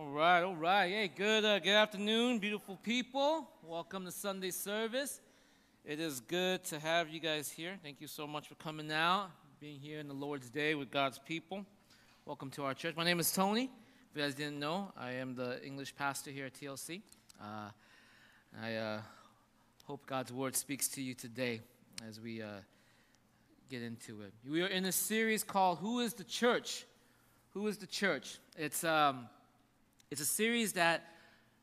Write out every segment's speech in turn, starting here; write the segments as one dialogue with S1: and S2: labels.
S1: All right, all right. Hey, good, uh, good afternoon, beautiful people. Welcome to Sunday service. It is good to have you guys here. Thank you so much for coming out, being here in the Lord's Day with God's people. Welcome to our church. My name is Tony. If you guys didn't know, I am the English pastor here at TLC. Uh, I uh, hope God's word speaks to you today as we uh, get into it. We are in a series called "Who Is the Church." Who is the church? It's um, it's a series that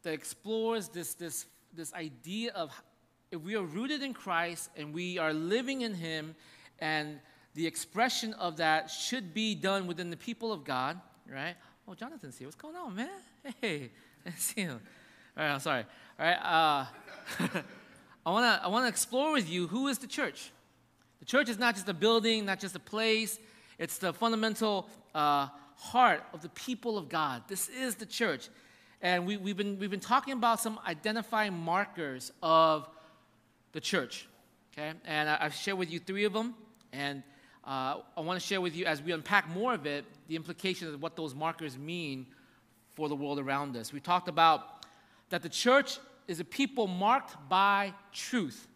S1: that explores this this this idea of if we are rooted in Christ and we are living in Him, and the expression of that should be done within the people of God, right? Oh, Jonathan's here. What's going on, man? Hey, I see him. All right, I'm sorry. All right, uh, I want to I want to explore with you who is the church. The church is not just a building, not just a place. It's the fundamental uh, heart of the people of God. This is the church. And we, have been, we've been talking about some identifying markers of the church. Okay? And I, have shared with you three of them. And uh, I want to share with you, as we unpack more of it, the implications of what those markers mean for the world around us. We talked about that the church is a people marked by truth.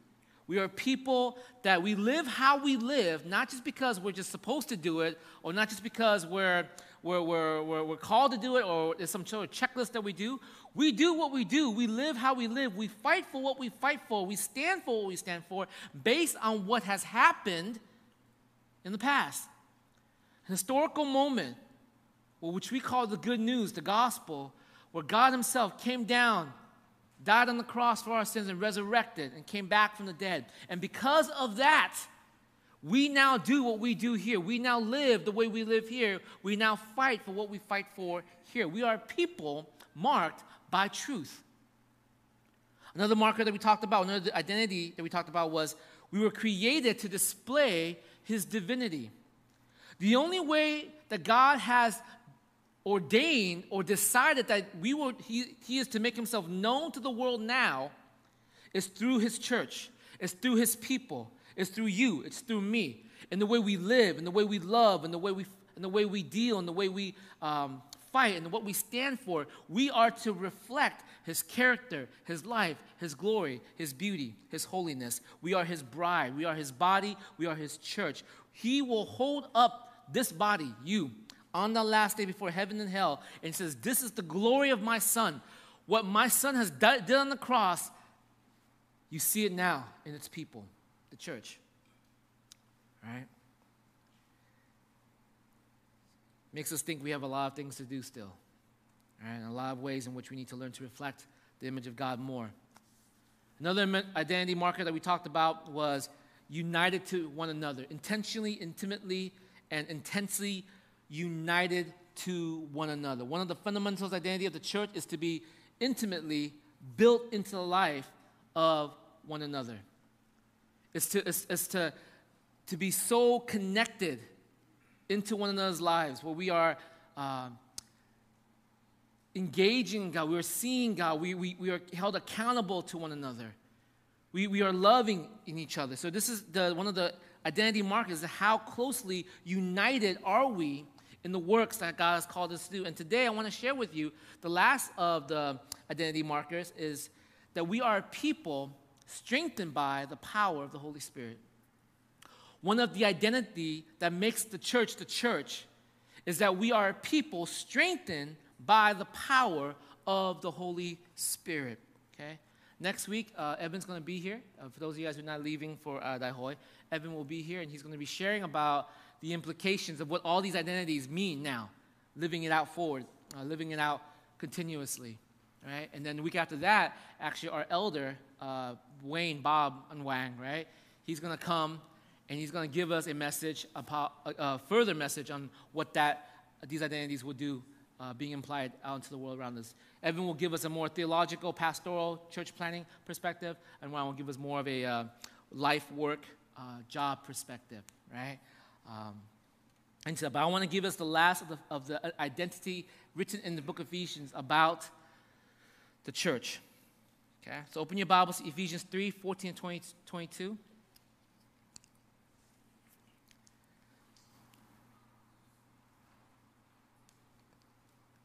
S1: We are people that we live how we live, not just because we're just supposed to do it, or not just because we're we're, we're, we're, we're called to do it or there's some sort of checklist that we do. We do what we do. We live how we live. We fight for what we fight for. We stand for what we stand for based on what has happened in the past. Historical moment, which we call the good news, the gospel, where God Himself came down, died on the cross for our sins, and resurrected and came back from the dead. And because of that, we now do what we do here. We now live the way we live here. We now fight for what we fight for here. We are people marked by truth. Another marker that we talked about, another identity that we talked about was we were created to display his divinity. The only way that God has ordained or decided that we were, he, he is to make himself known to the world now is through his church, it's through his people. It's through you, it's through me. And the way we live, and the way we love, and the way we, and the way we deal, and the way we um, fight, and what we stand for, we are to reflect His character, His life, His glory, His beauty, His holiness. We are His bride, we are His body, we are His church. He will hold up this body, you, on the last day before heaven and hell, and says, This is the glory of my Son. What my Son has done on the cross, you see it now in its people the church. Right? Makes us think we have a lot of things to do still. Right? And a lot of ways in which we need to learn to reflect the image of God more. Another identity marker that we talked about was united to one another, intentionally, intimately, and intensely united to one another. One of the fundamentals identity of the church is to be intimately built into the life of one another. Is to, is, is to, to be so connected into one another's lives where we are uh, engaging God, we are seeing God, we, we, we are held accountable to one another. We, we are loving in each other. So, this is the, one of the identity markers how closely united are we in the works that God has called us to do. And today I want to share with you the last of the identity markers is that we are people strengthened by the power of the Holy Spirit. One of the identity that makes the church the church is that we are people strengthened by the power of the Holy Spirit. Okay? Next week, uh, Evan's going to be here. Uh, for those of you guys who are not leaving for uh, Daihoi, Evan will be here and he's going to be sharing about the implications of what all these identities mean now, living it out forward, uh, living it out continuously. Right? And then the week after that, actually, our elder, uh, Wayne, Bob, and Wang, right? He's going to come and he's going to give us a message, about, a, a, further message on what that these identities will do uh, being implied out into the world around us. Evan will give us a more theological, pastoral, church planning perspective, and Wang will give us more of a uh, life work, uh, job perspective, right? Um, and so, but I want to give us the last of the, of the identity written in the book of Ephesians about the church. Okay, so open your Bibles to Ephesians 3 14 and 20, 22.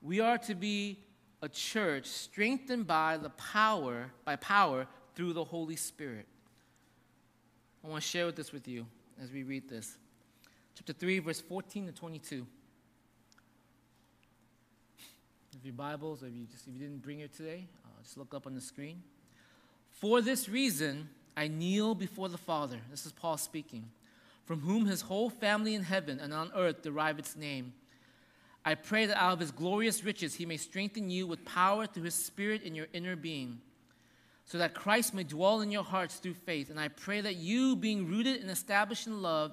S1: We are to be a church strengthened by the power, by power through the Holy Spirit. I want to share this with you as we read this. Chapter 3, verse 14 to 22. If your Bibles, or if you, just, if you didn't bring it today, uh, just look up on the screen. For this reason, I kneel before the Father. This is Paul speaking, from whom his whole family in heaven and on earth derive its name. I pray that out of his glorious riches he may strengthen you with power through his Spirit in your inner being, so that Christ may dwell in your hearts through faith. And I pray that you, being rooted and established in love,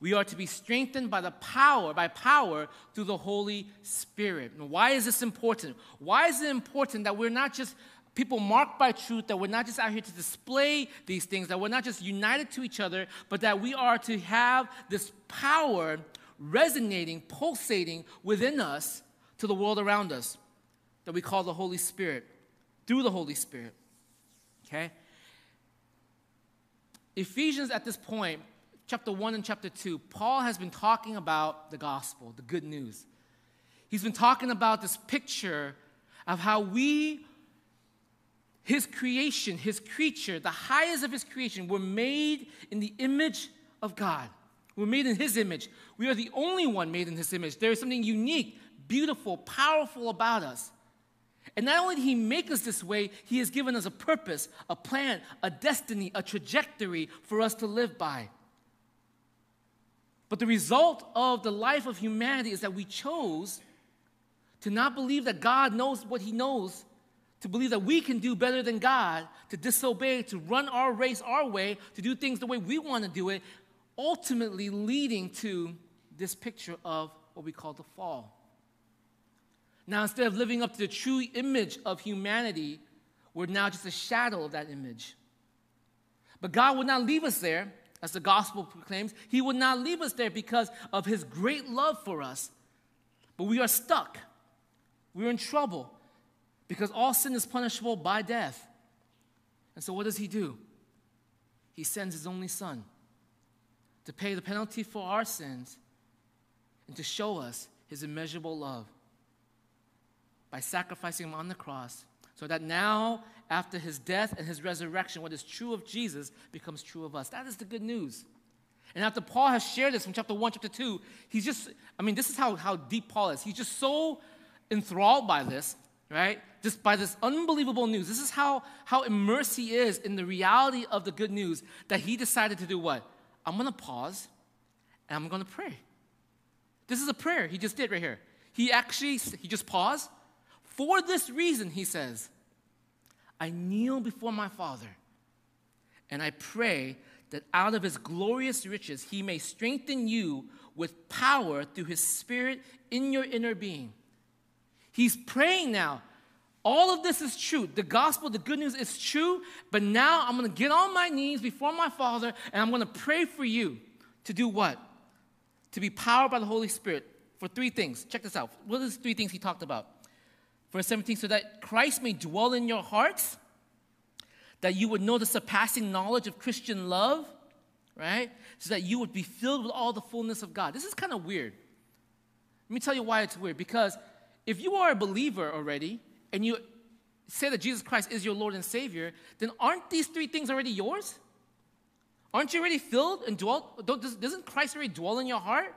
S1: We are to be strengthened by the power, by power through the Holy Spirit. And why is this important? Why is it important that we're not just people marked by truth, that we're not just out here to display these things, that we're not just united to each other, but that we are to have this power resonating, pulsating within us to the world around us that we call the Holy Spirit, through the Holy Spirit. Okay? Ephesians at this point, chapter 1 and chapter 2, Paul has been talking about the gospel, the good news. He's been talking about this picture of how we his creation, his creature, the highest of his creation, were made in the image of God. We're made in his image. We are the only one made in his image. There is something unique, beautiful, powerful about us. And not only did he make us this way, he has given us a purpose, a plan, a destiny, a trajectory for us to live by. But the result of the life of humanity is that we chose to not believe that God knows what he knows to believe that we can do better than God, to disobey, to run our race our way, to do things the way we want to do it, ultimately leading to this picture of what we call the fall. Now, instead of living up to the true image of humanity, we're now just a shadow of that image. But God would not leave us there, as the gospel proclaims. He would not leave us there because of His great love for us. But we are stuck, we're in trouble because all sin is punishable by death. And so, what does he do? He sends his only son to pay the penalty for our sins and to show us his immeasurable love by sacrificing him on the cross so that now, after his death and his resurrection, what is true of Jesus becomes true of us. That is the good news. And after Paul has shared this from chapter 1, chapter 2, he's just, I mean, this is how, how deep Paul is. He's just so enthralled by this right? Just by this unbelievable news. This is how, how immersed he is in the reality of the good news that he decided to do what? I'm going to pause and I'm going to pray. This is a prayer he just did right here. He actually, he just paused. For this reason, he says, I kneel before my Father and I pray that out of his glorious riches he may strengthen you with power through his Spirit in your inner being He's praying now. All of this is true. The gospel, the good news is true, but now I'm to get on my knees before my Father and I'm to pray for you to do what? To be powered by the Holy Spirit for three things. Check this out. What are the three things he talked about? Verse 17, so that Christ may dwell in your hearts, that you would know the surpassing knowledge of Christian love, right? So that you would be filled with all the fullness of God. This is kind of weird. Let me tell you why it's weird. Because if you are a believer already and you say that Jesus Christ is your Lord and Savior, then aren't these three things already yours? Aren't you already filled and dwell? Doesn't Christ already dwell in your heart?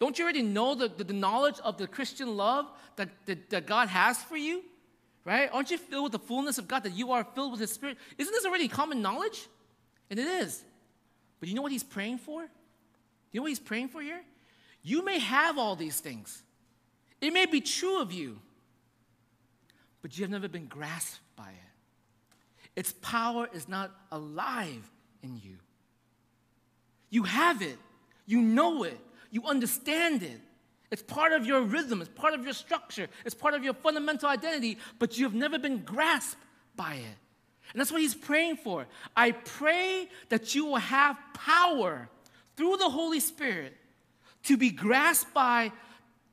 S1: Don't you already know the, the, the knowledge of the Christian love that, that, that God has for you? Right? Aren't you filled with the fullness of God that you are filled with His Spirit? Isn't this already common knowledge? And it is. But you know what He's praying for? You know what He's praying for here? You may have all these things. It may be true of you, but you have never been grasped by it. Its power is not alive in you. You have it, you know it, you understand it, It's part of your rhythm, it's part of your structure, it's part of your fundamental identity, but you have never been grasped by it. And that's what he's praying for. I pray that you will have power through the Holy Spirit to be grasped by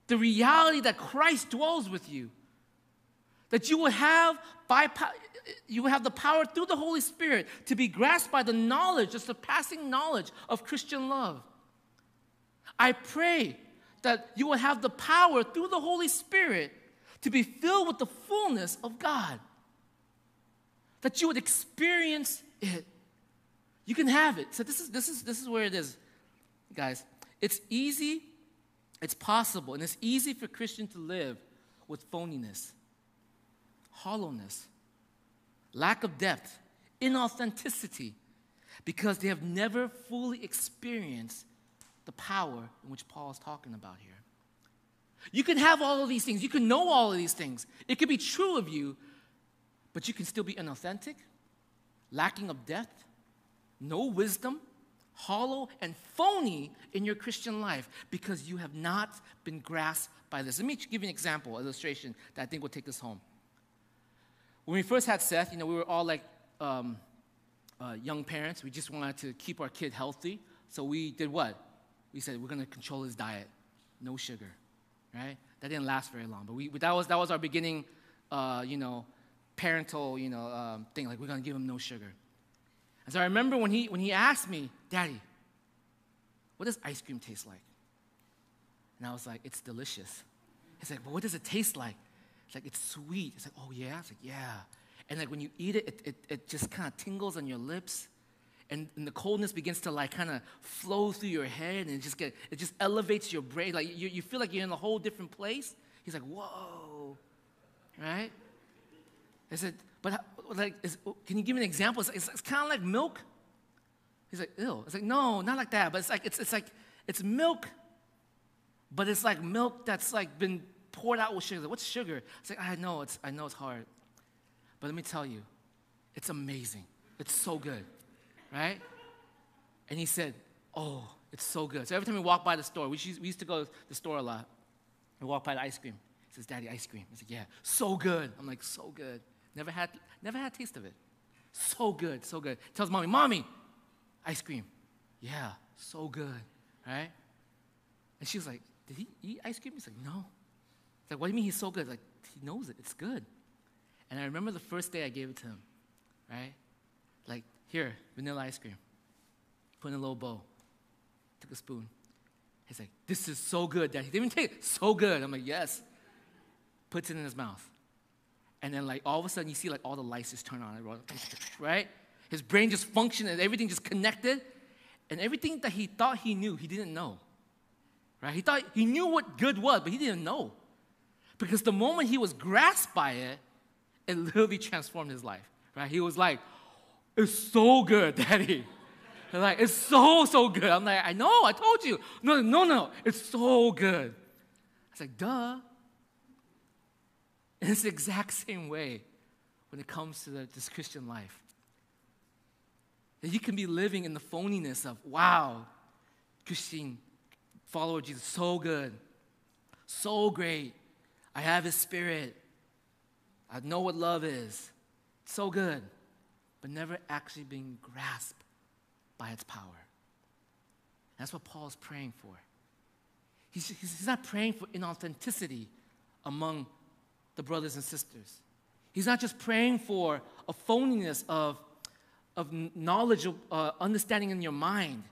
S1: the reality that Christ dwells with you. That you will have by you will have the power through the Holy Spirit to be grasped by the knowledge, the surpassing knowledge of Christian love. I pray that you will have the power through the Holy Spirit to be filled with the fullness of God. That you would experience it. You can have it. So this is this is this is where it is, guys. It's easy, it's possible, and it's easy for Christians to live with phoniness, hollowness, lack of depth, inauthenticity, because they have never fully experienced the power in which Paul is talking about here. You can have all of these things, you can know all of these things. It could be true of you, but you can still be inauthentic, lacking of depth, no wisdom, hollow and phony in your Christian life because you have not been grasped by this. Let me give you an example, illustration that I think will take this home. When we first had Seth, you know, we were all like um, uh, young parents. We just wanted to keep our kid healthy. So we did what? We said we're going to control his diet, no sugar, right? That didn't last very long, but we, that, was, that was our beginning, uh, you know, parental, you know, um, thing. Like we're going to give him no sugar. And so I remember when he, when he asked me, Daddy, what does ice cream taste like? And I was like, it's delicious. He's like, but what does it taste like? It's like, it's sweet. It's like, oh yeah? It's like, yeah. And like when you eat it, it, it, it just kind of tingles on your lips and, and the coldness begins to like kind of flow through your head and it just get it just elevates your brain. Like you, you feel like you're in a whole different place. He's like whoa. Right? I said but like is, can you give me an example? It's, it's, it's kind of like milk. He's like ew. It's like no not like that. But it's like it's, it's like it's milk but it's like milk that's like been poured out with sugar. Like, what's sugar? It's like i know it's i know it's hard but let me tell you it's amazing. It's so good right? And he said, Oh, it's so good. So every time we walk by the store, we used, we used to go to the store a lot. We walk by the ice cream. He says, Daddy, ice cream. He said, Yeah, so good. I'm like, So good. Never had, never had a taste of it. So good, so good. Tells mommy, Mommy, ice cream. Yeah, so good, right? And she's like, Did he eat ice cream? He's like, No. It's like, What do you mean he's so good? Like, he knows it. It's good. And I remember the first day I gave it to him, right? Here, vanilla ice cream. Put in a little bowl. Took a spoon. He's like, This is so good, Dad. He didn't even take it. So good. I'm like, Yes. Puts it in his mouth. And then, like, all of a sudden, you see, like, all the lights just turn on, right? His brain just functioned and everything just connected. And everything that he thought he knew, he didn't know. Right? He thought he knew what good was, but he didn't know. Because the moment he was grasped by it, it literally transformed his life. Right? He was like, it's so good, Daddy. Like, it's so, so good. I'm like, I know, I told you. No, no, no, it's so good. I was like, duh. And it's the exact same way when it comes to the, this Christian life. That you can be living in the phoniness of, wow, Christian follower Jesus, so good, so great. I have his spirit. I know what love is. So good but never actually being grasped by its power. That's what Paul is praying for. He's, he's not praying for inauthenticity among the brothers and sisters. He's not just praying for a phoniness of, of knowledge, of uh, understanding in your mind.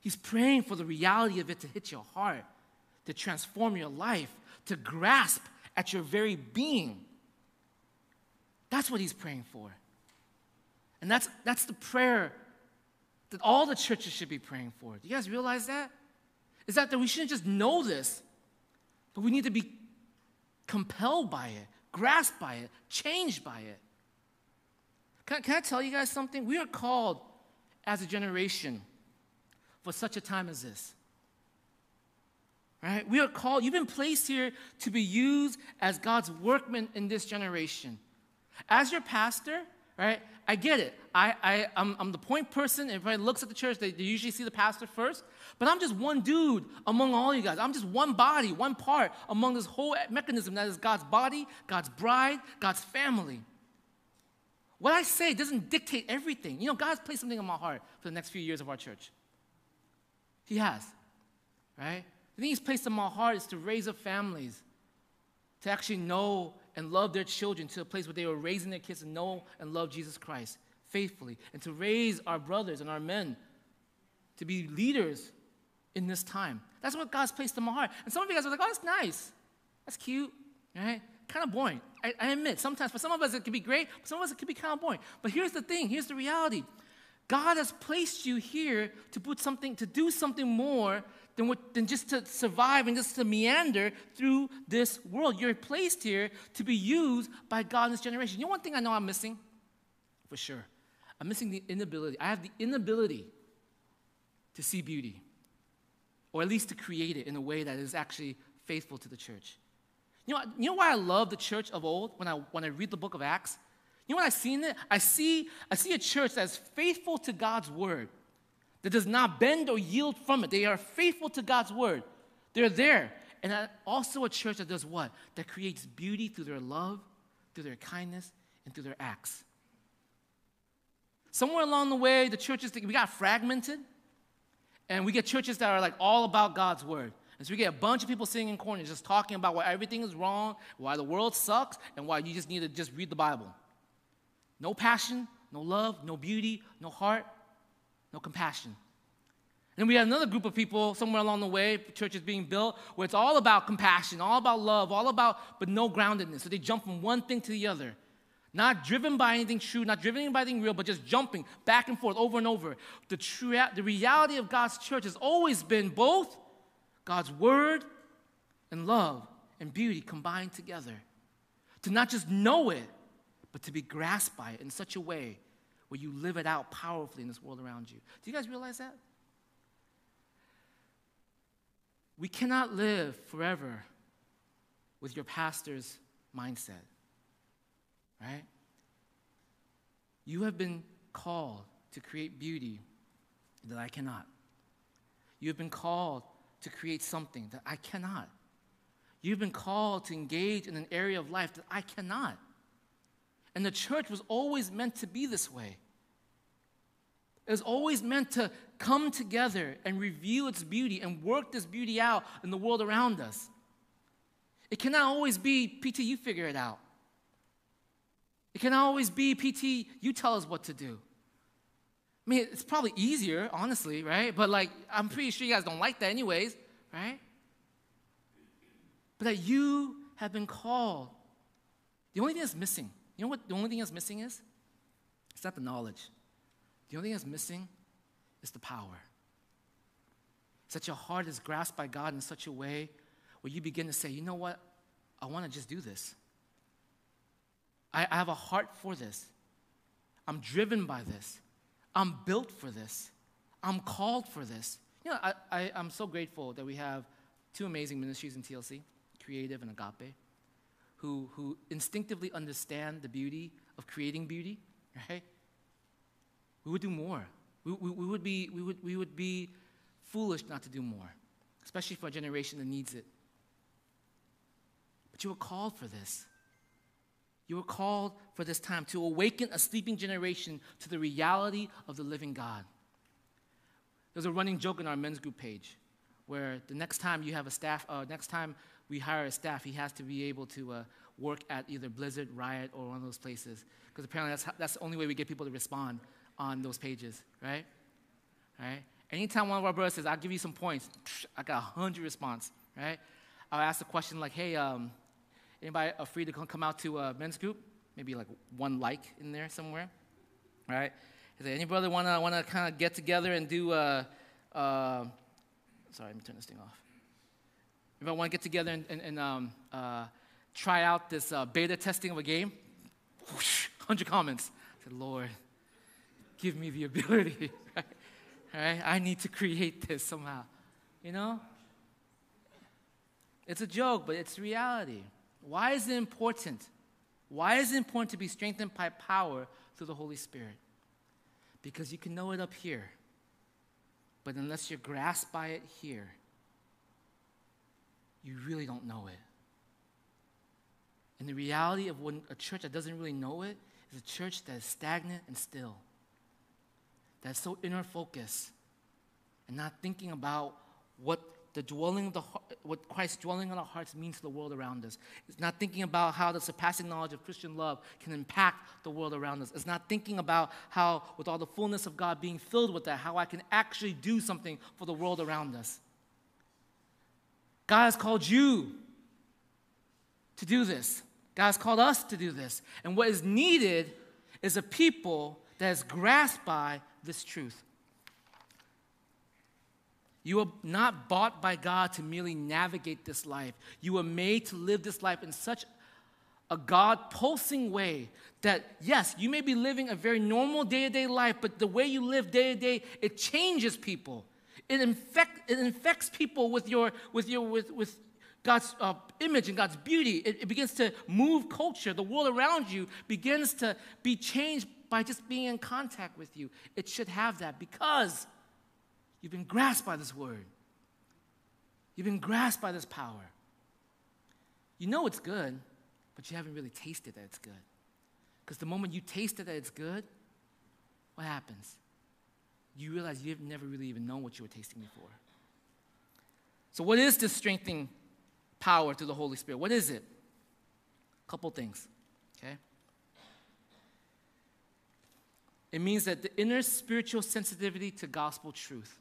S1: He's praying for the reality of it to hit your heart, to transform your life, to grasp at your very being. That's what he's praying for. And that's, that's the prayer that all the churches should be praying for. Do you guys realize that? Is that, that we shouldn't just know this, but we need to be compelled by it, grasped by it, changed by it. Can, can I tell you guys something? We are called as a generation for such a time as this. Right? We are called, you've been placed here to be used as God's workman in this generation. As your pastor, right? I get it. I, I, I'm, I'm the point person. Everybody looks at the church, they, they usually see the pastor first. But I'm just one dude among all you guys. I'm just one body, one part among this whole mechanism that is God's body, God's bride, God's family. What I say doesn't dictate everything. You know, God's placed something in my heart for the next few years of our church. He has, right? The thing He's placed in my heart is to raise up families, to actually know and love their children to a place where they were raising their kids to know and love Jesus Christ faithfully, and to raise our brothers and our men to be leaders in this time. That's what God's placed in my heart. And some of you guys are like, oh, that's nice. That's cute, right? Kind of boring. I, I admit, sometimes for some of us it can be great, for some of us it can be kind of boring. But here's the thing here's the reality God has placed you here to put something, to do something more than, what, than just to survive and just to meander through this world. You're placed here to be used by God in this generation. You know one thing I know I'm missing? For sure. I'm missing the inability. I have the inability to see beauty, or at least to create it in a way that is actually faithful to the church. You know, you know why I love the church of old when I, when I read the book of Acts? You know what I see in it? I see, I see a church that's faithful to God's word, that does not bend or yield from it. They are faithful to God's word. They're there. And also a church that does what? That creates beauty through their love, through their kindness, and through their acts. Somewhere along the way, the churches, we got fragmented, and we get churches that are like all about God's word. And so we get a bunch of people sitting in corners just talking about why everything is wrong, why the world sucks, and why you just need to just read the Bible. No passion, no love, no beauty, no heart, no compassion. And we had another group of people somewhere along the way, churches being built, where it's all about compassion, all about love, all about, but no groundedness. So they jump from one thing to the other. Not driven by anything true, not driven by anything real, but just jumping back and forth over and over. The, true, the reality of God's church has always been both God's word and love and beauty combined together. To not just know it, but to be grasped by it in such a way where you live it out powerfully in this world around you. Do you guys realize that? We cannot live forever with your pastor's mindset, right? You have been called to create beauty that I cannot. You have been called to create something that I cannot. You've been called to engage in an area of life that I cannot. And the church was always meant to be this way. It was always meant to come together and reveal its beauty and work this beauty out in the world around us. It cannot always be, PT, you figure it out. It cannot always be, PT, you tell us what to do. I mean, it's probably easier, honestly, right? But like, I'm pretty sure you guys don't like that, anyways, right? But that you have been called. The only thing that's missing you know what the only thing that's missing is? It's not the knowledge. The only thing that's missing is the power. It's that your heart is grasped by God in such a way where you begin to say, you know what? I want to just do this. I, I have a heart for this. I'm driven by this. I'm built for this. I'm called for this. You know, I, I, I'm so grateful that we have two amazing ministries in TLC, Creative and Agape who, who instinctively understand the beauty of creating beauty, right? We would do more. We, we, we, would be, we, would, we would be foolish not to do more, especially for a generation that needs it. But you were called for this. You were called for this time to awaken a sleeping generation to the reality of the living God. There's a running joke in our men's group page where the next time you have a staff, uh, next time we hire a staff, he has to be able to uh, work at either Blizzard, Riot, or one of those places. Because apparently that's, how, that's the only way we get people to respond on those pages, right? Right? Anytime one of our brothers says, I'll give you some points, I got a 100 response, right? I'll ask a question like, hey, um, anybody free to come out to a men's group? Maybe like one like in there somewhere, right? Is there any brother want to wanna kind of get together and do, uh, uh, sorry, let me turn this thing off. If I want to get together and, and, and um, uh, try out this uh, beta testing of a game, whoosh, 100 comments. I said, Lord, give me the ability. I need to create this somehow. You know? It's a joke, but it's reality. Why is it important? Why is it important to be strengthened by power through the Holy Spirit. Because you can know it up here, but unless you're grasped by it here, you really don't know it. And the reality of when a church that doesn't really know it is a church that is stagnant and still, that's so inner focused and not thinking about what the dwelling of the what Christ dwelling in our hearts means to the world around us. It's not thinking about how the surpassing knowledge of Christian love can impact the world around us. It's not thinking about how, with all the fullness of God being filled with that, how I can actually do something for the world around us. God has called you to do this. God has called us to do this. And what is needed is a people that is grasped by this truth. You are not bought by God to merely navigate this life. You are made to live this life in such a God pulsing way that, yes, you may be living a very normal day to day life, but the way you live day to day, it changes people. It, infect, it infects people with, your, with, your, with, with God's uh, image and God's beauty. It, it begins to move culture. The world around you begins to be changed by just being in contact with you. It should have that because You've been grasped by this word. You've been grasped by this power. You know it's good, but you haven't really tasted that it's good. Because the moment you taste it that it's good, what happens? You realize you've never really even known what you were tasting before. So, what is this strengthening power through the Holy Spirit? What is it? A couple things, okay? It means that the inner spiritual sensitivity to gospel truth.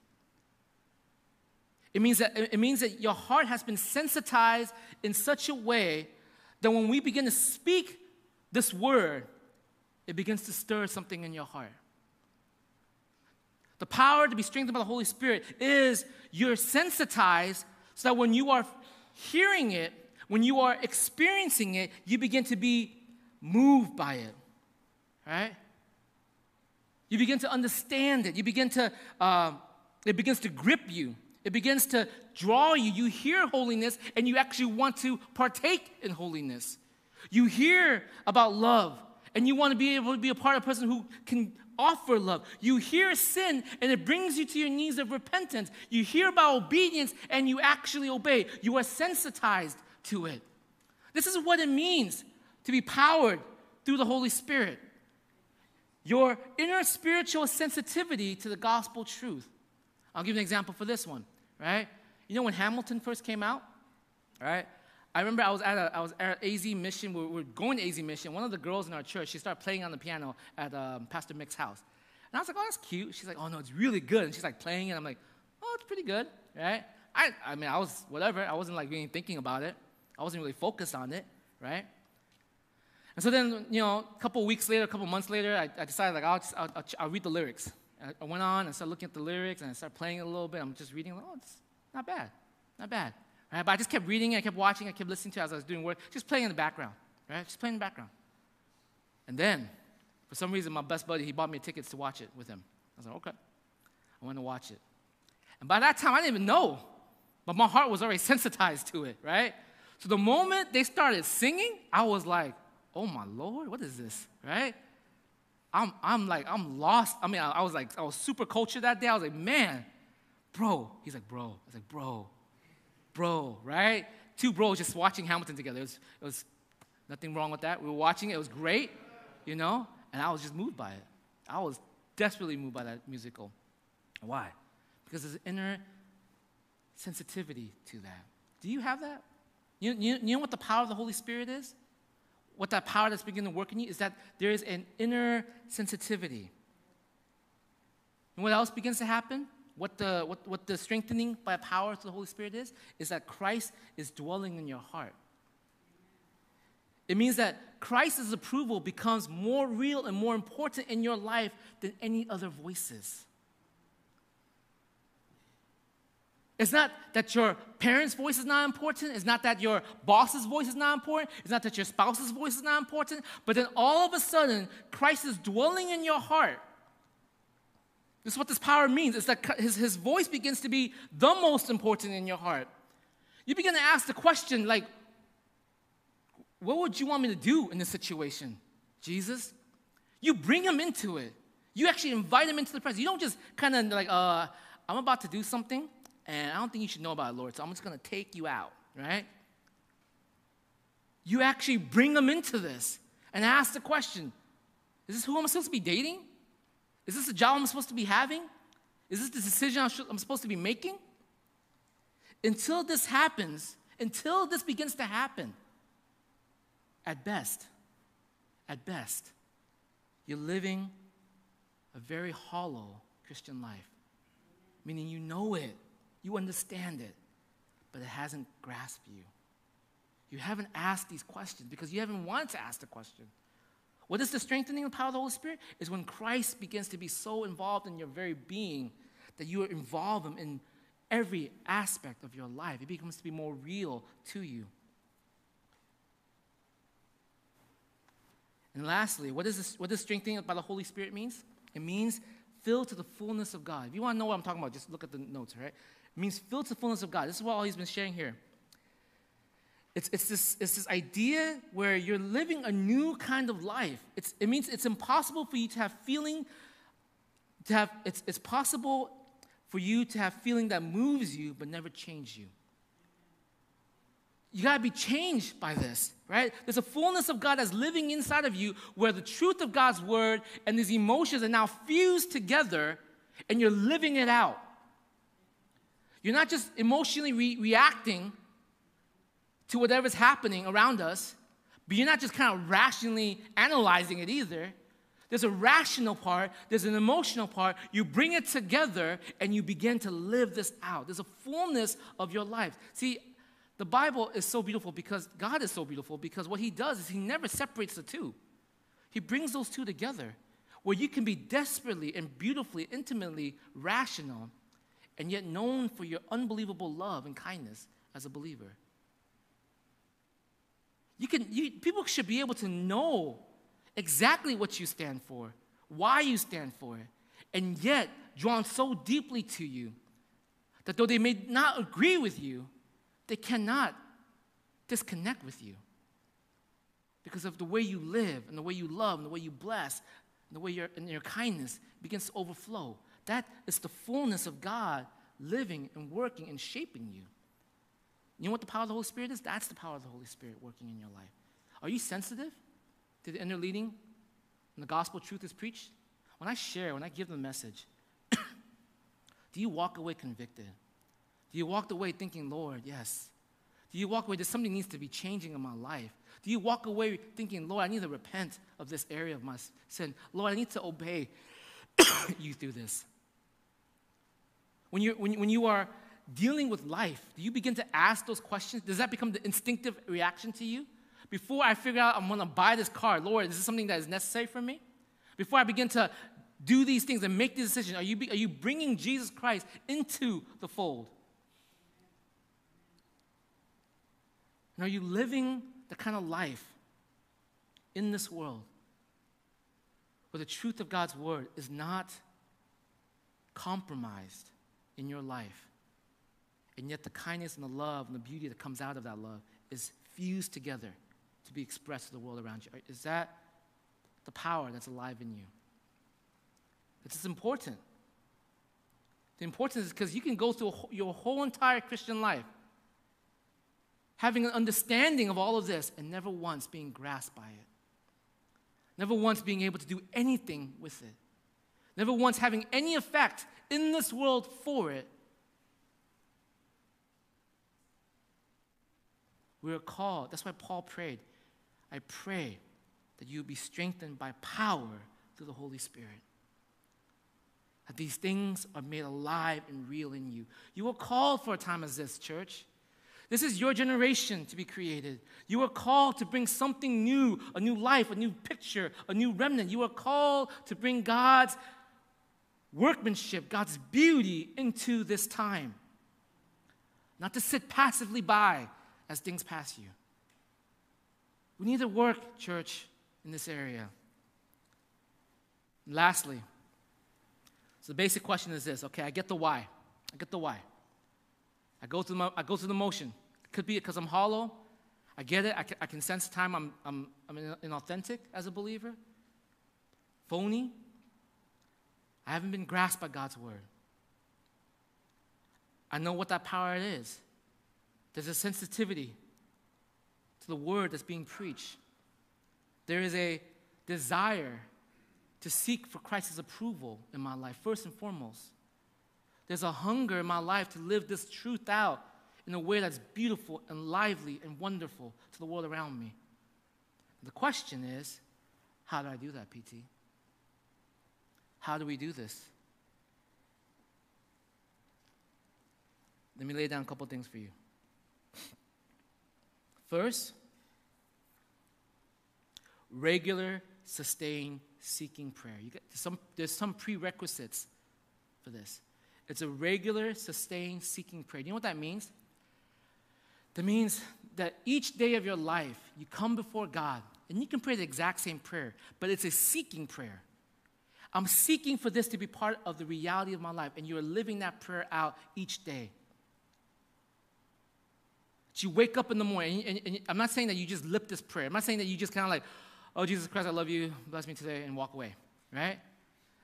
S1: It means that, it means that your heart has been sensitized in such a way that when we begin to speak this word, it begins to stir something in your heart. The power to be strengthened by the Holy Spirit is you're sensitized so that when you are hearing it, when you are experiencing it, you begin to be moved by it. Right? You begin to understand it. You begin to, uh, it begins to grip you. It begins to draw you. You hear holiness and you actually want to partake in holiness. You hear about love and you want to be able to be a part of a person who can offer love. You hear sin and it brings you to your knees of repentance. You hear about obedience and you actually obey. You are sensitized to it. This is what it means to be powered through the Holy Spirit. Your inner spiritual sensitivity to the gospel truth. I'll give you an example for this one, right? You know when Hamilton first came out, right? I remember I was at a, I was at AZ Mission. We were going to AZ Mission. One of the girls in our church, she started playing on the piano at um, Pastor Mick's house. And I was like, oh, that's cute. She's like, oh, no, it's really good. And she's like playing it. I'm like, oh, it's pretty good, right? I, I mean, I was whatever. I wasn't like really thinking about it. I wasn't really focused on it, right? And so then, you know, a couple weeks later, a couple months later, I, I decided like I'll, just, I'll, I'll, I'll read the lyrics, I went on and started looking at the lyrics and I started playing it a little bit. I'm just reading, oh, it's not bad, not bad. Right? But I just kept reading, I kept watching, I kept listening to as I was doing work, just playing in the background, right? Just playing in the background. And then, for some reason, my best buddy, he bought me tickets to watch it with him. I was like, okay. I went to watch it. And by that time, I didn't even know, but my heart was already sensitized to it, right? So the moment they started singing, I was like, oh my Lord, what is this, right? I'm, I'm like, I'm lost. I mean, I, I, was like, I was super cultured that day. I was like, man, bro. He's like, bro. I was like, bro, bro, right? Two bros just watching Hamilton together. It was, it was nothing wrong with that. We were watching it. It was great, you know? And I was just moved by it. I was desperately moved by that musical. Why? Because there's an inner sensitivity to that. Do you have that? You, you, you know what the power of the Holy Spirit is? what that power that's beginning to work in you is that there is an inner sensitivity. And what else begins to happen? What the, what, what the strengthening by power to the Holy Spirit is? Is that Christ is dwelling in your heart. It means that Christ's approval becomes more real and more important in your life than any other voices. It's not that your parents' voice is not important. It's not that your boss's voice is not important. It's not that your spouse's voice is not important. But then all of a sudden, Christ is dwelling in your heart. This is what this power means. It's that his, his voice begins to be the most important in your heart. You begin to ask the question, like, what would you want me to do in this situation? Jesus? You bring him into it. You actually invite him into the presence. You don't just kind of like, uh, I'm about to do something, and I don't think you should know about it, Lord, so I'm just going to take you out, right? You actually bring them into this and ask the question Is this who I'm supposed to be dating? Is this the job I'm supposed to be having? Is this the decision I'm supposed to be making? Until this happens, until this begins to happen, at best, at best, you're living a very hollow Christian life. Meaning you know it, you understand it, but it hasn't grasped you. You haven't asked these questions because you haven't wanted to ask the question. What is the strengthening of the power of the Holy Spirit? Is when Christ begins to be so involved in your very being that you involve him in every aspect of your life. It becomes to be more real to you. And lastly, what, is this, what does strengthening by the Holy Spirit means? It means filled to the fullness of God. If you want to know what I'm talking about, just look at the notes, right? It means filled to the fullness of God. This is what all he's been sharing here. It's, it's, this, it's this idea where you're living a new kind of life. It's, it means it's impossible for you to have feeling, to have, it's, it's possible for you to have feeling that moves you but never change you. You got to be changed by this, right? There's a fullness of God that's living inside of you where the truth of God's word and these emotions are now fused together and you're living it out. You're not just emotionally re- reacting to whatever's happening around us, but you're not just kind of rationally analyzing it either. There's a rational part, there's an emotional part. You bring it together and you begin to live this out. There's a fullness of your life. See, the Bible is so beautiful because God is so beautiful because what He does is He never separates the two. He brings those two together where you can be desperately and beautifully, intimately rational and yet known for your unbelievable love and kindness as a believer. You can, you, people should be able to know exactly what you stand for, why you stand for it, and yet drawn so deeply to you that though they may not agree with you, they cannot disconnect with you because of the way you live and the way you love and the way you bless and the way your, and your kindness begins to overflow. That is the fullness of God living and working and shaping you. You know what the power of the Holy Spirit is? That's the power of the Holy Spirit working in your life. Are you sensitive to the inner leading when the gospel truth is preached? When I share, when I give the message, do you walk away convicted? Do you walk away thinking, Lord, yes? Do you walk away that something needs to be changing in my life? Do you walk away thinking, Lord, I need to repent of this area of my sin? Lord, I need to obey you through this. When, you when, when you are dealing with life, do you begin to ask those questions? Does that become the instinctive reaction to you? Before I figure out I'm to buy this car, Lord, is this something that is necessary for me? Before I begin to do these things and make these decisions, are you, are you bringing Jesus Christ into the fold? And are you living the kind of life in this world where the truth of God's word is not compromised in your life? And yet the kindness and the love and the beauty that comes out of that love is fused together to be expressed to the world around you. Is that the power that's alive in you? It's important. The importance is because you can go through your whole entire Christian life having an understanding of all of this and never once being grasped by it. Never once being able to do anything with it. Never once having any effect in this world for it. We are called. That's why Paul prayed. I pray that you be strengthened by power through the Holy Spirit. That these things are made alive and real in you. You are called for a time as this, church. This is your generation to be created. You are called to bring something new, a new life, a new picture, a new remnant. You are called to bring God's workmanship, God's beauty into this time. Not to sit passively by as things pass you. We need to work, church, in this area. lastly, so the basic question is this okay, I get the why. I get the why. I go through, my, I go through the motion. It could be because I'm hollow. I get it. I can, I can sense the time I'm, I'm, I'm inauthentic as a believer. phony. I haven't been grasped by God's word. I know what that power is. There's a sensitivity to the word that's being preached. There is a desire to seek for Christ's approval in my life, first and foremost. There's a hunger in my life to live this truth out in a way that's beautiful and lively and wonderful to the world around me. The question is how do I do that, PT? How do we do this? Let me lay down a couple things for you. First, regular, sustained, seeking prayer. You get some, there's some prerequisites for this. It's a regular, sustained, seeking prayer. Do you know what that means? That means that each day of your life, you come before God and you can pray the exact same prayer, but it's a seeking prayer. I'm seeking for this to be part of the reality of my life, and you're living that prayer out each day. That you wake up in the morning, and, and, and I'm not saying that you just lip this prayer. I'm not saying that you just kind of like, oh, Jesus Christ, I love you, bless me today, and walk away, right?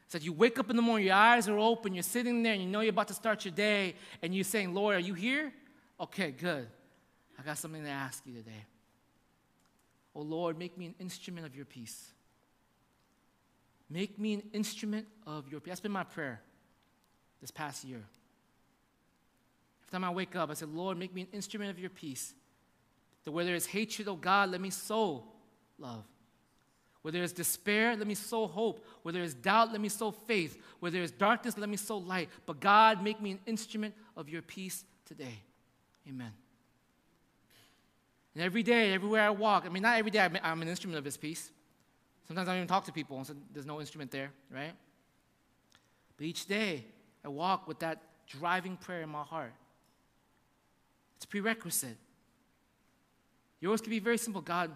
S1: It's you wake up in the morning, your eyes are open, you're sitting there, and you know you're about to start your day, and you're saying, Lord, are you here? Okay, good. I got something to ask you today. Oh Lord, make me an instrument of your peace. Make me an instrument of your peace. That's been my prayer this past year. Every time I wake up, I say, Lord, make me an instrument of your peace. That where there is hatred, oh God, let me sow love. Where there is despair, let me sow hope. Where there is doubt, let me sow faith. Where there is darkness, let me sow light. But God, make me an instrument of your peace today. Amen. And every day, everywhere I walk, I mean, not every day I'm an instrument of His peace. Sometimes I don't even talk to people, and so there's no instrument there, right? But each day, I walk with that driving prayer in my heart. It's a prerequisite. Yours can be very simple God,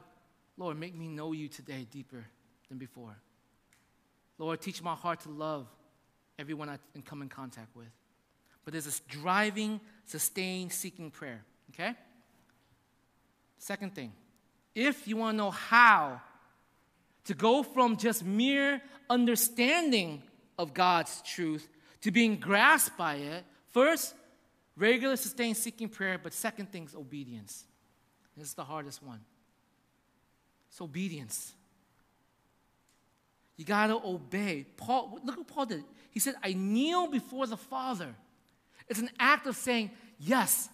S1: Lord, make me know you today deeper than before. Lord, teach my heart to love everyone I come in contact with. But there's this driving, sustained, seeking prayer, okay? Second thing, if you want to know how to go from just mere understanding of God's truth to being grasped by it, first, regular, sustained seeking prayer, but second thing is obedience. This is the hardest one. It's obedience. You got to obey. Paul, look what Paul did. He said, I kneel before the Father. It's an act of saying, Yes,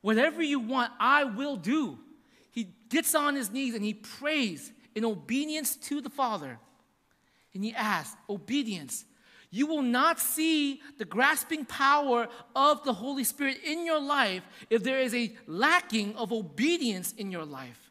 S1: whatever you want, I will do he gets on his knees and he prays in obedience to the Father. And he asks, Obedience. You will not see the grasping power of the Holy Spirit in your life if there is a lacking of obedience in your life.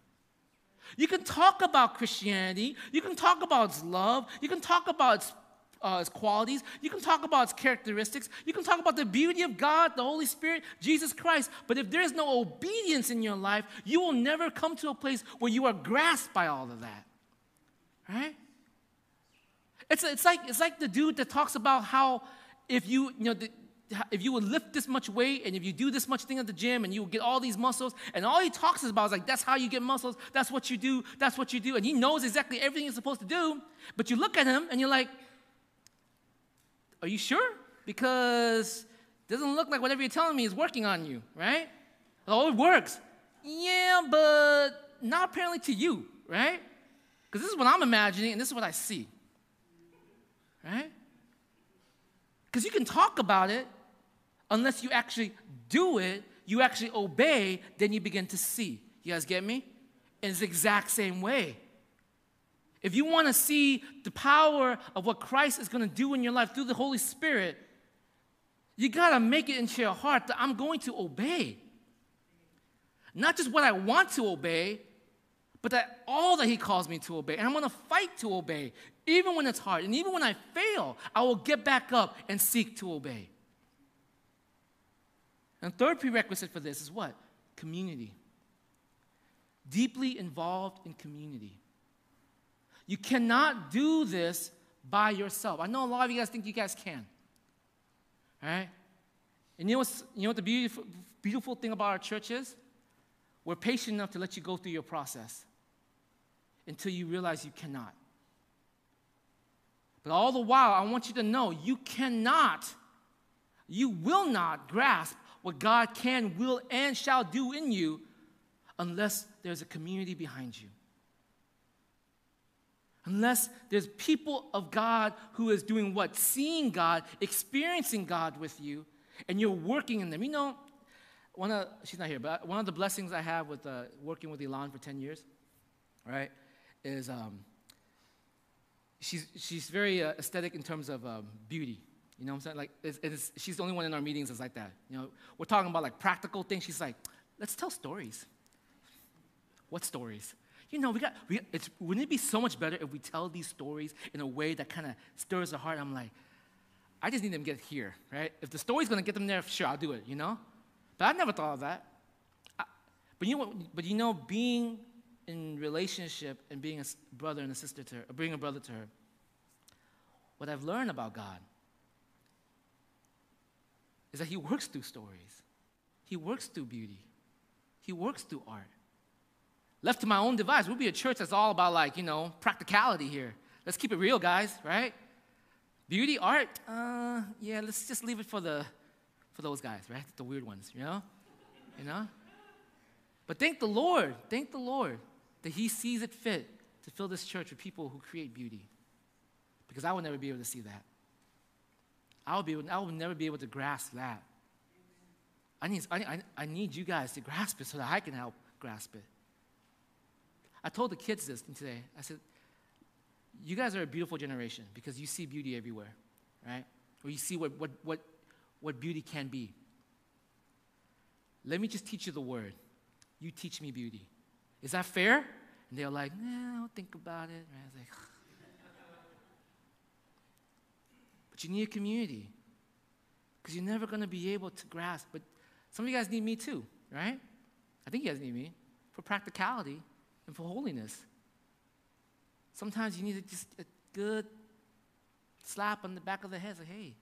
S1: You can talk about Christianity, you can talk about its love, you can talk about its uh, its qualities. You can talk about its characteristics. You can talk about the beauty of God, the Holy Spirit, Jesus Christ. But if there's no obedience in your life, you will never come to a place where you are grasped by all of that. Right? It's, it's, like, it's like the dude that talks about how if you, you know, the, if you would lift this much weight and if you do this much thing at the gym and you will get all these muscles and all he talks about is like that's how you get muscles that's what you do that's what you do and he knows exactly everything he's supposed to do but you look at him and you're like are you sure? Because it doesn't look like whatever you're telling me is working on you, right? Oh, it works. Yeah, but not apparently to you, right? Because this is what I'm imagining and this is what I see, right? Because you can talk about it unless you actually do it, you actually obey, then you begin to see. You guys get me? In the exact same way. If you want to see the power of what Christ is going to do in your life through the Holy Spirit, you got to make it into your heart that I'm going to obey. Not just what I want to obey, but that all that He calls me to obey. And I'm going to fight to obey, even when it's hard. And even when I fail, I will get back up and seek to obey. And third prerequisite for this is what? Community. Deeply involved in community. You cannot do this by yourself. I know a lot of you guys think you guys can. All right? And you know, what's, you know what the beautiful, beautiful thing about our church is? We're patient enough to let you go through your process until you realize you cannot. But all the while, I want you to know you cannot, you will not grasp what God can, will, and shall do in you unless there's a community behind you. Unless there's people of God who is doing what? Seeing God, experiencing God with you, and you're working in them. You know, one of, she's not here, but one of the blessings I have with uh, working with Elon for 10 years, right, is um, she's, she's very uh, aesthetic in terms of um, beauty. You know what I'm saying? Like, it's, it's, she's the only one in our meetings that's like that. You know, we're talking about like practical things. She's like, let's tell stories. What stories? You know, we got, we, it's, wouldn't it be so much better if we tell these stories in a way that kind of stirs the heart? I'm like, I just need them to get here, right? If the story's gonna get them there, sure, I'll do it, you know? But I never thought of that. I, but you know but you know, being in relationship and being a brother and a sister to her, or being a brother to her, what I've learned about God is that He works through stories. He works through beauty. He works through art. Left to my own device, we'll be a church that's all about like, you know, practicality here. Let's keep it real, guys, right? Beauty, art, uh, yeah, let's just leave it for the for those guys, right? The weird ones, you know? You know? But thank the Lord, thank the Lord that He sees it fit to fill this church with people who create beauty. Because I will never be able to see that. I will, be able, I will never be able to grasp that. I need, I, I need you guys to grasp it so that I can help grasp it. I told the kids this today. I said, You guys are a beautiful generation because you see beauty everywhere, right? Or you see what, what, what, what beauty can be. Let me just teach you the word. You teach me beauty. Is that fair? And they're like, nah, think about it. Right? I was like, but you need a community because you're never going to be able to grasp. But some of you guys need me too, right? I think you guys need me for practicality and for holiness. Sometimes you need just a good slap on the back of the head. Like, hey,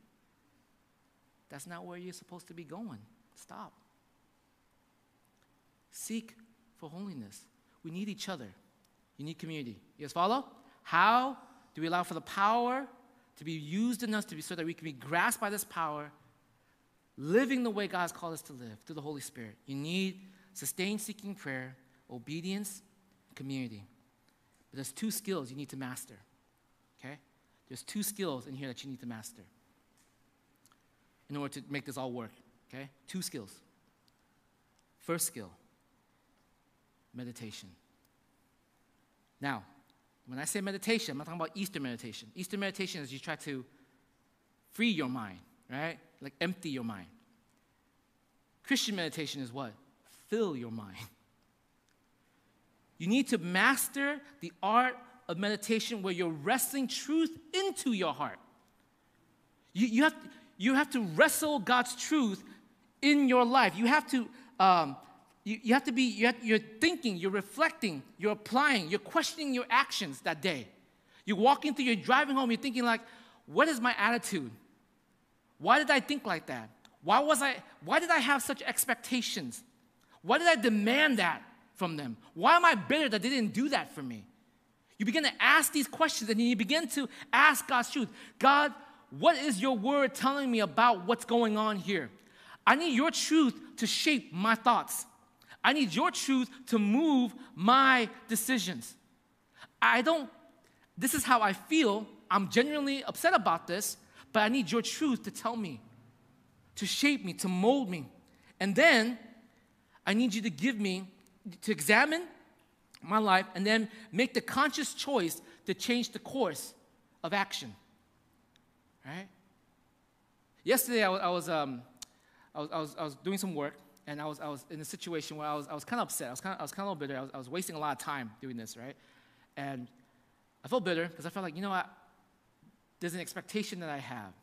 S1: that's not where you're supposed to be going. Stop. Seek for holiness. We need each other. You need community. You guys follow? How do we allow for the power to be used in us to be so that we can be grasped by this power, living the way God has called us to live through the Holy Spirit? You need sustained seeking prayer, obedience, community. But there's two skills you need to master. Okay? There's two skills in here that you need to master in order to make this all work. Okay? Two skills. First skill meditation. Now, when I say meditation, I'm not talking about Eastern meditation. Eastern meditation is you try to free your mind, right? Like empty your mind. Christian meditation is what? Fill your mind. You need to master the art of meditation where you're wrestling truth into your heart. You, you, have, you have to wrestle God's truth in your life. You have to, um, you, you have to be, you have, you're thinking, you're reflecting, you're applying, you're questioning your actions that day. You're walking through, you're driving home, you're thinking like, what is my attitude? Why did I think like that? Why was I, why did I have such expectations? Why did I demand that? from them? Why am I bitter that they didn't do that for me? You begin to ask these questions and you begin to ask God's truth. God, what is your word telling me about what's going on here? I need your truth to shape my thoughts. I need your truth to move my decisions. I don't, this is how I feel. I'm genuinely upset about this, but I need your truth to tell me, to shape me, to mold me. And then I need you to give me to examine my life and then make the conscious choice to change the course of action. Right? Yesterday, I was, I was, um, I was, I was, I was doing some work, and I was, I was in a situation where I was, I was kind of upset. I was kind of, I was kind of a little bitter. I was, I was wasting a lot of time doing this, right? And I felt bitter because I felt like, you know what? There's an expectation that I have,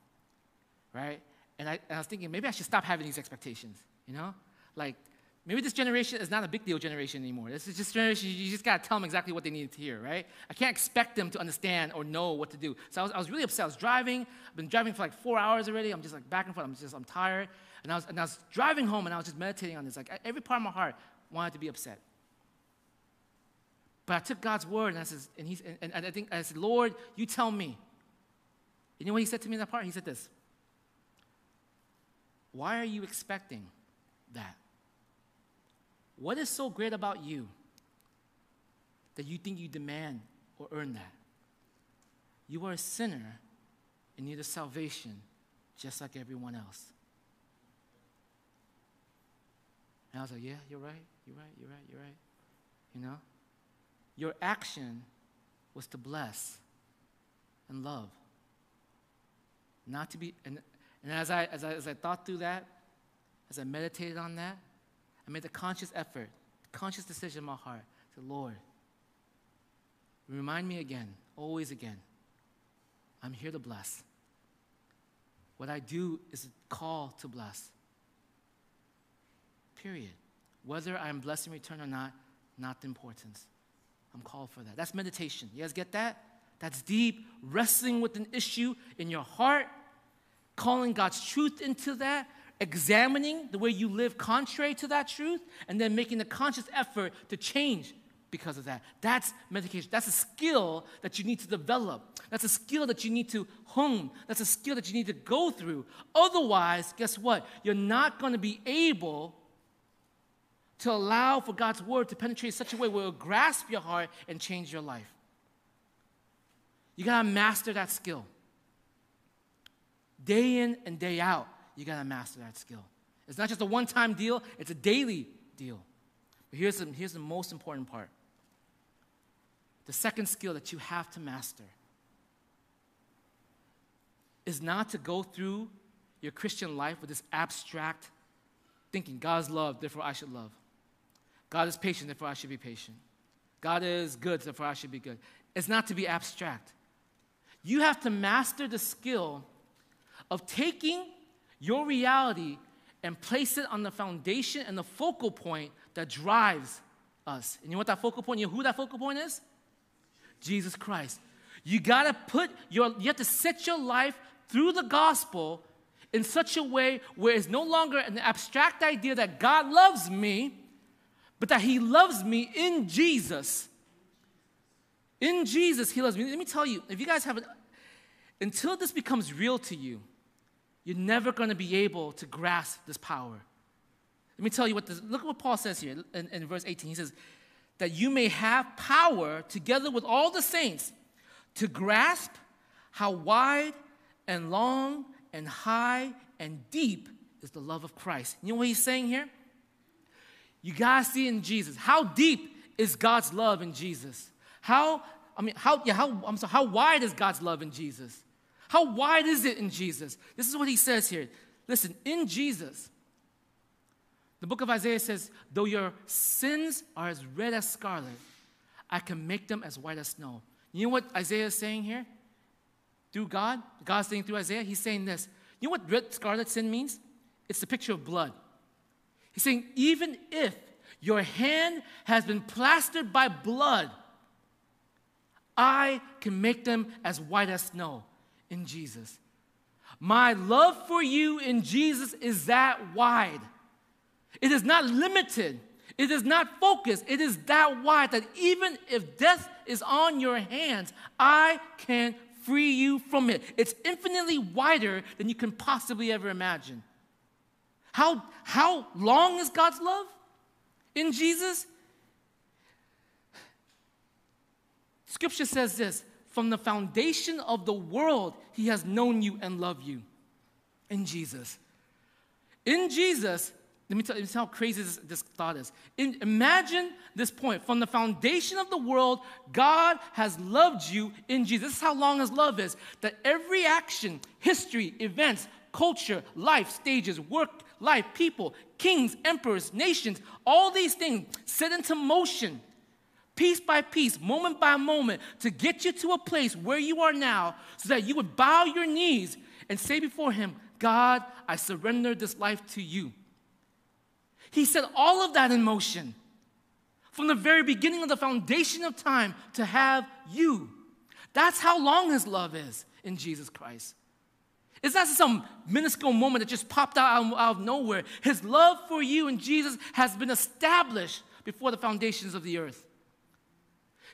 S1: right? And I, and I was thinking, maybe I should stop having these expectations, you know? Like, Maybe this generation is not a big deal generation anymore. This is just generation, you just gotta tell them exactly what they need to hear, right? I can't expect them to understand or know what to do. So I was, I was really upset. I was driving, I've been driving for like four hours already. I'm just like back and forth. I'm just, I'm tired. And I was, and I was driving home and I was just meditating on this. Like every part of my heart wanted to be upset. But I took God's word and I said, and, he's, and, and I think I said, Lord, you tell me. You know what he said to me in that part? He said this Why are you expecting that? What is so great about you that you think you demand or earn that? You are a sinner in need of salvation, just like everyone else. And I was like, Yeah, you're right, you're right, you're right, you're right. You know? Your action was to bless and love. Not to be, and, and as, I, as, I, as I thought through that, as I meditated on that, I made a conscious effort, conscious decision in my heart to Lord, remind me again, always again, I'm here to bless. What I do is a call to bless. Period. Whether I'm blessed in return or not, not the importance. I'm called for that. That's meditation. You guys get that? That's deep, wrestling with an issue in your heart, calling God's truth into that, examining the way you live contrary to that truth, and then making a conscious effort to change because of that. That's meditation. That's a skill that you need to develop. That's a skill that you need to hone. That's a skill that you need to go through. Otherwise, guess what? You're not going to be able to allow for God's word to penetrate in such a way where it will grasp your heart and change your life. You gotta master that skill. Day in and day out, you gotta master that skill. It's not just a one time deal, it's a daily deal. But here's the, here's the most important part the second skill that you have to master is not to go through your Christian life with this abstract thinking God's love, therefore I should love. God is patient, therefore I should be patient. God is good, therefore I should be good. It's not to be abstract. You have to master the skill of taking your reality and place it on the foundation and the focal point that drives us. And you know what that focal point, you know who that focal point is? Jesus Christ. You gotta put your, you have to set your life through the gospel in such a way where it's no longer an abstract idea that God loves me, but that He loves me in Jesus. In Jesus, He loves me. Let me tell you, if you guys haven't, until this becomes real to you, you're never going to be able to grasp this power. Let me tell you what this, look at what Paul says here in, in verse 18. He says, that you may have power together with all the saints to grasp how wide and long and high and deep is the love of Christ. You know what he's saying here? You gotta see in Jesus. How deep is God's love in Jesus? How, I mean, how, yeah, how, I'm sorry, how wide is God's love in Jesus? How wide is it in Jesus? This is what he says here. Listen, in Jesus, the book of Isaiah says, though your sins are as red as scarlet, I can make them as white as snow. You know what Isaiah is saying here? Through God, God's saying through Isaiah, he's saying this. You know what red scarlet sin means? It's the picture of blood. He's saying, even if your hand has been plastered by blood, I can make them as white as snow in Jesus. My love for you in Jesus is that wide. It is not limited. It is not focused. It is that wide that even if death is on your hands, I can free you from it. It's infinitely wider than you can possibly ever imagine. How, how long is God's love in Jesus? Scripture says this from the foundation of the world, He has known you and loved you in Jesus. In Jesus, let me tell you how crazy this, this thought is. In, imagine this point. From the foundation of the world, God has loved you in Jesus. This is how long His love is. That every action, history, events, culture, life, stages, work, life, people, kings, emperors, nations, all these things set into motion, piece by piece, moment by moment, to get you to a place where you are now so that you would bow your knees and say before Him, God, I surrender this life to you. He set all of that in motion from the very beginning of the foundation of time to have you. That's how long His love is in Jesus Christ. It's not some minuscule moment that just popped out, out of nowhere. His love for you in Jesus has been established before the foundations of the earth.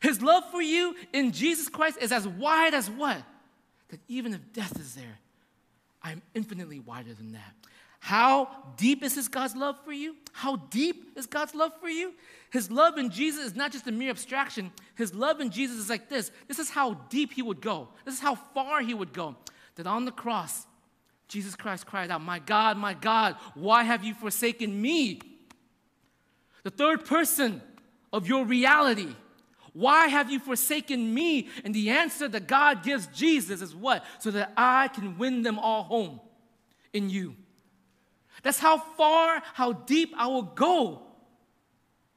S1: His love for you in Jesus Christ is as wide as what? that even if death is there, I'm infinitely wider than that. How deep is his God's love for you? How deep is God's love for you? His love in Jesus is not just a mere abstraction. His love in Jesus is like this. This is how deep he would go. This is how far he would go. That on the cross, Jesus Christ cried out, My God, my God, why have you forsaken me? The third person of your reality. Why have you forsaken me? And the answer that God gives Jesus is what? So that I can win them all home in you. That's how far, how deep I will go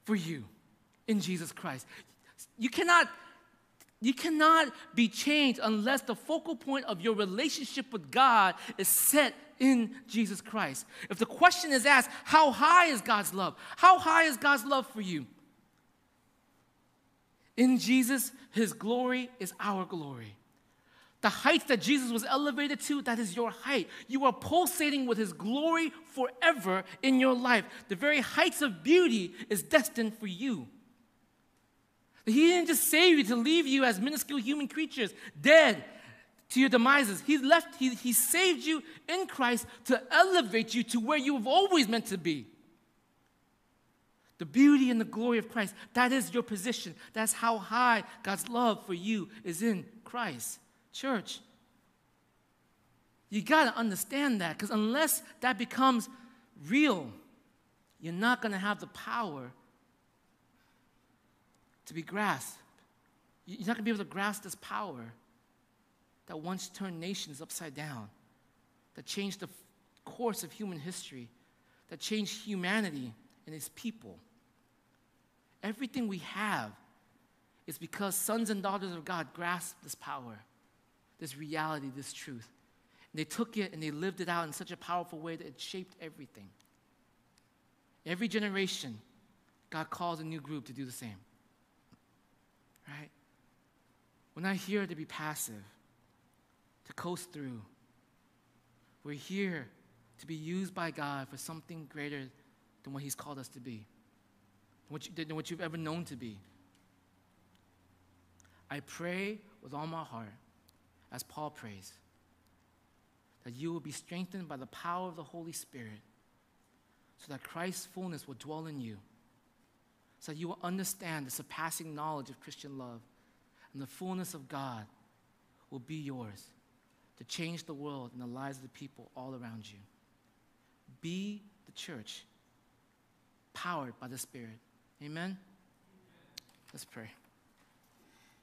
S1: for you in Jesus Christ. You cannot you cannot be changed unless the focal point of your relationship with God is set in Jesus Christ. If the question is asked, how high is God's love? How high is God's love for you? In Jesus, his glory is our glory. The height that Jesus was elevated to, that is your height. You are pulsating with his glory forever in your life. The very heights of beauty is destined for you. He didn't just save you to leave you as minuscule human creatures, dead to your demises. He left, he, he saved you in Christ to elevate you to where you have always meant to be. The beauty and the glory of Christ, that is your position. That's how high God's love for you is in Christ. Church, you got to understand that because unless that becomes real, you're not going to have the power to be grasped. You're not going to be able to grasp this power that once turned nations upside down, that changed the course of human history, that changed humanity and its people. Everything we have is because sons and daughters of God grasped this power this reality, this truth. And they took it and they lived it out in such a powerful way that it shaped everything. Every generation, God calls a new group to do the same. Right? We're not here to be passive, to coast through. We're here to be used by God for something greater than what He's called us to be, than what, you, than what you've ever known to be. I pray with all my heart as Paul prays, that you will be strengthened by the power of the Holy Spirit, so that Christ's fullness will dwell in you, so you will understand the surpassing knowledge of Christian love, and the fullness of God will be yours to change the world and the lives of the people all around you. Be the church, powered by the Spirit. Amen? Let's pray.